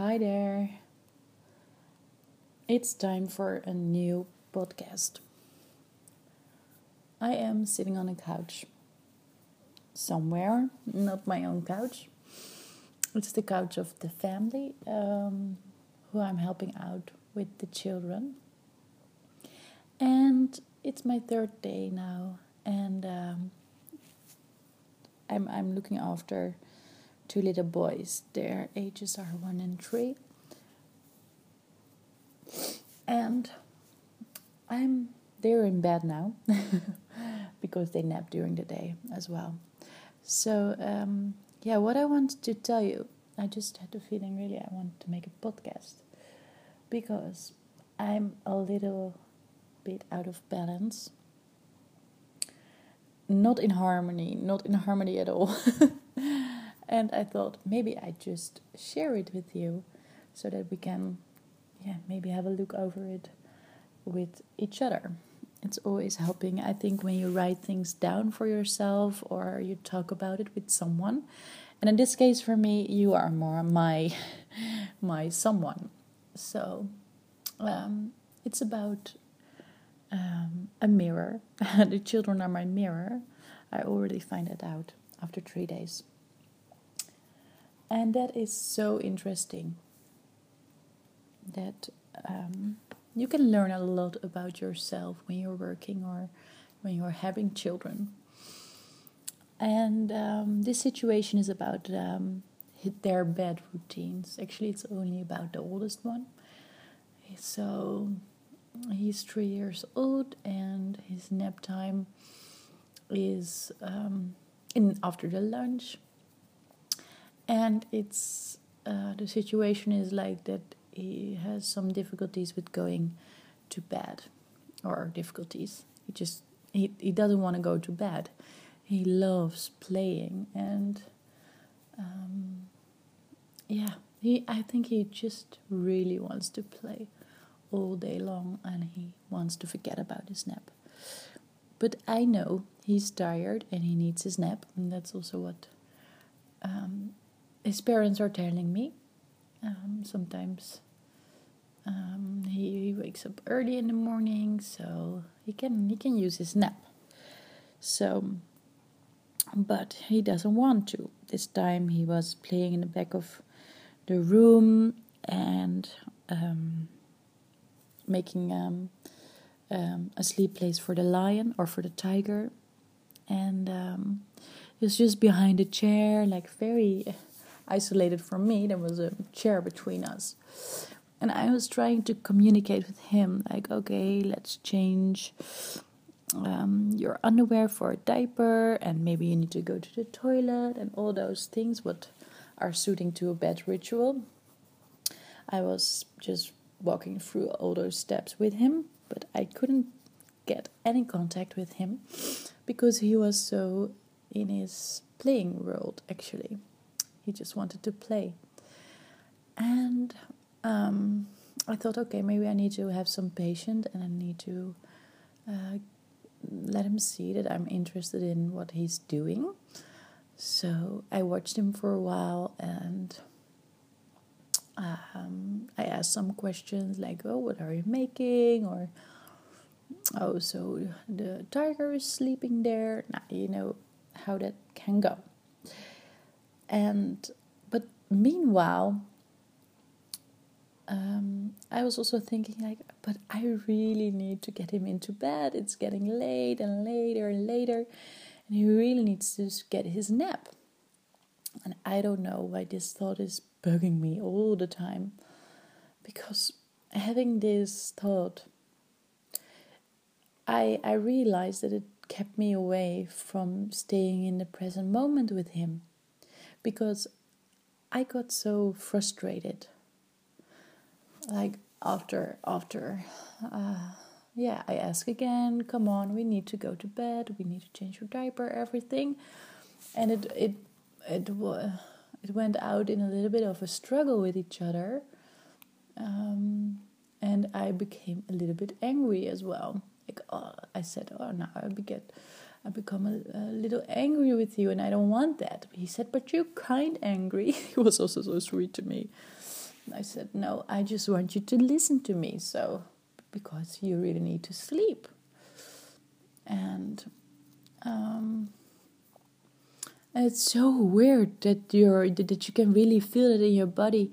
Hi there. It's time for a new podcast. I am sitting on a couch somewhere, not my own couch. It's the couch of the family um, who I'm helping out with the children. And it's my third day now, and um, I'm, I'm looking after two little boys. Their ages are one and three. And I'm they're in bed now because they nap during the day as well. So um, yeah, what I wanted to tell you, I just had the feeling really I wanted to make a podcast because I'm a little bit out of balance. Not in harmony, not in harmony at all. and I thought maybe I just share it with you so that we can yeah maybe have a look over it with each other. It's always helping i think when you write things down for yourself or you talk about it with someone. And in this case for me you are more my my someone. So um, it's about um, a mirror. The children are my mirror. I already find that out after three days and that is so interesting that um, you can learn a lot about yourself when you're working or when you're having children. And um, this situation is about um, their bed routines. Actually, it's only about the oldest one. So he's three years old, and his nap time is um, in after the lunch and it's uh, the situation is like that he has some difficulties with going to bed or difficulties. He just he, he doesn't want to go to bed. He loves playing and um, yeah he i think he just really wants to play all day long and he wants to forget about his nap. But i know he's tired and he needs his nap and that's also what um, his parents are telling me um, sometimes um, he, he wakes up early in the morning so he can he can use his nap. So but he doesn't want to. This time he was playing in the back of the room and um, making um, um, a sleep place for the lion or for the tiger. And um, he was just behind a chair like very isolated from me. There was a chair between us. And I was trying to communicate with him, like, okay, let's change um, your underwear for a diaper, and maybe you need to go to the toilet, and all those things, what are suiting to a bed ritual. I was just walking through all those steps with him, but I couldn't get any contact with him because he was so in his playing world, actually. He just wanted to play. And um, I thought, okay, maybe I need to have some patience and I need to uh, let him see that I'm interested in what he's doing. So I watched him for a while and um, I asked some questions like, oh, what are you making? Or, oh, so the tiger is sleeping there. Now, you know how that can go. And but meanwhile, um, I was also thinking like, but I really need to get him into bed. It's getting late and later and later, and he really needs to get his nap. And I don't know why this thought is bugging me all the time, because having this thought, I I realized that it kept me away from staying in the present moment with him because I got so frustrated. Like after after uh, yeah, I ask again, come on, we need to go to bed, we need to change your diaper, everything. And it it it it went out in a little bit of a struggle with each other. Um, and I became a little bit angry as well. Like, oh, I said, oh, now I get I become a, a, little angry with you and I don't want that. He said, But you're kind angry. he was also so sweet to me. I said, No, I just want you to listen to me. So, because you really need to sleep. And um, it's so weird that you're that you can really feel it in your body.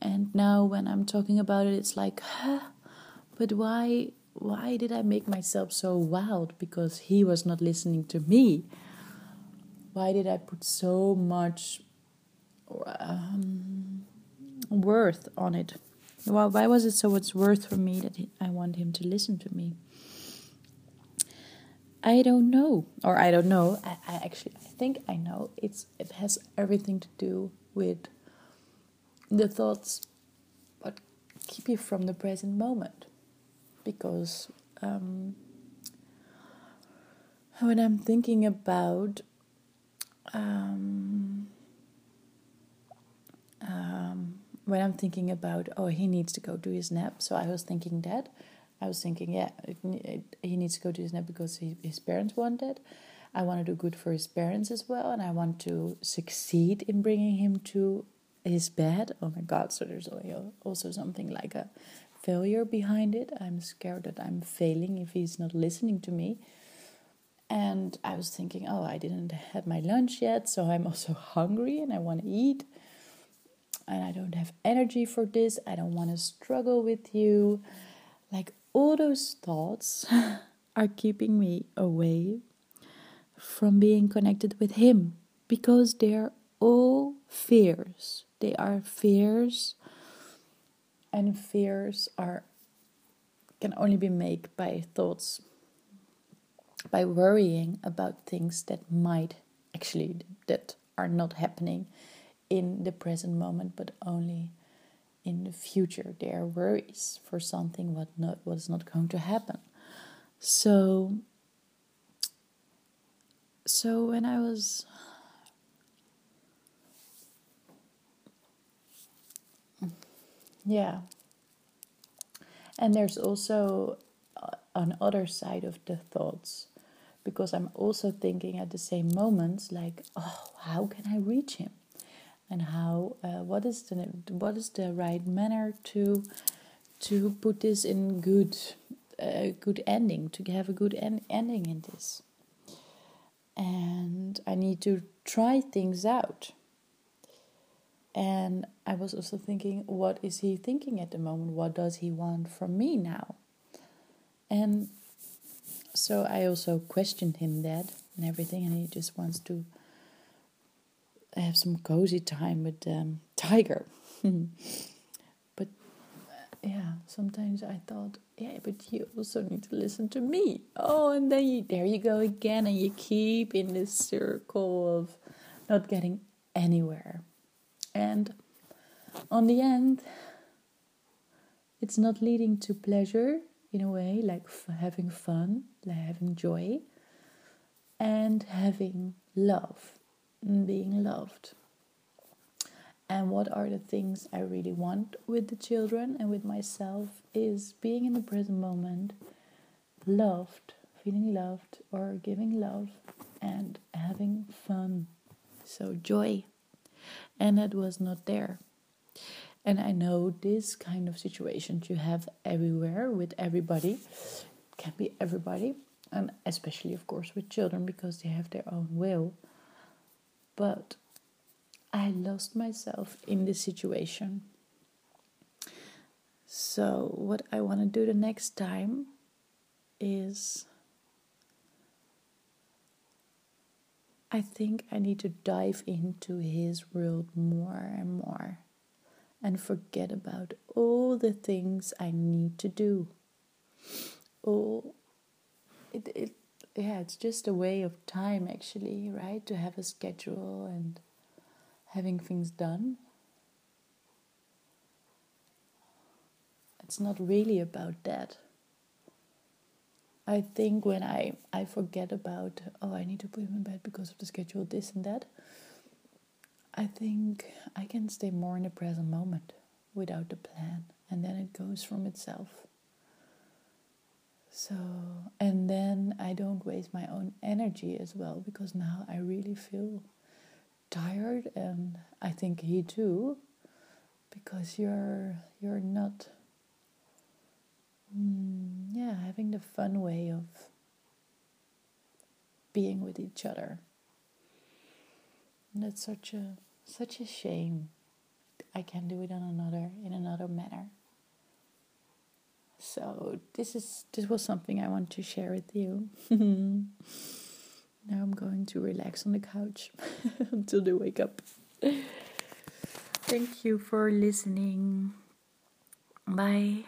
And now when I'm talking about it, it's like, huh? But why? Why did I make myself so wild? Because he was not listening to me. Why did I put so much um, worth on it? Well, why was it so much worth for me that I want him to listen to me? I don't know, or I don't know. I, I actually I think I know. It's it has everything to do with the thoughts, but keep you from the present moment, because um, when I'm thinking about um, um, when I'm thinking about oh he needs to go do his nap, so I was thinking that I was thinking, yeah, it, it, he needs to go do his nap because he, his parents want it. I want to do good for his parents as well, and I want to succeed in bringing him to his bad. Oh my God! So there's also something like a failure behind it. I'm scared that I'm failing if he's not listening to me. And I was thinking, oh, I didn't have my lunch yet, so I'm also hungry and I want to eat. And I don't have energy for this. I don't want to struggle with you. Like all those thoughts are keeping me away from being connected with Him because they're all fears. They are fears, and fears are can only be made by thoughts, by worrying about things that might actually that are not happening in the present moment, but only in the future. They are worries for something what not what is not going to happen. So so when I was yeah. And there's also uh, an other side of the thoughts because i'm also thinking at the same moments like oh how can i reach him? And how uh, what is the what is the right manner to to put this in good uh, good ending to have a good en- ending in this? And I need to try things out and I was also thinking what is he thinking at the moment what does he want from me now and so I also questioned him that and everything and he just wants to have some cozy time with um, Tiger. but yeah, sometimes I thought, yeah, but you also need to listen to me. Oh, and then you, there you go again, and you keep in this circle of not getting anywhere. And on the end, it's not leading to pleasure in a way, like having fun, like having joy, and having love mm, being loved. And what are the things I really want with the children and with myself is being in the present moment, loved, feeling loved, or giving love, and having fun. So, joy. And it was not there. And I know this kind of situations you have everywhere with everybody, can be everybody, and especially, of course, with children because they have their own will but I lost myself in this situation. So, what I want to do the next time is I think I need to dive into his world more and more and forget about all the things I need to do. All it, it yeah, it's just a way of time actually, right? To have a schedule and having things done. It's not really about that. I think when I, I forget about, oh, I need to put him in bed because of the schedule, this and that, I think I can stay more in the present moment without the plan. And then it goes from itself. So, and then I don't waste my own energy as well because now I really feel tired, and I think he too, because you're you're not mm, yeah having the fun way of being with each other. And that's such a such a shame. I can do it on another in another manner. So this is this was something i want to share with you. Now i'm going to relax on the couch until they wake up. Thank you for listening. Bye.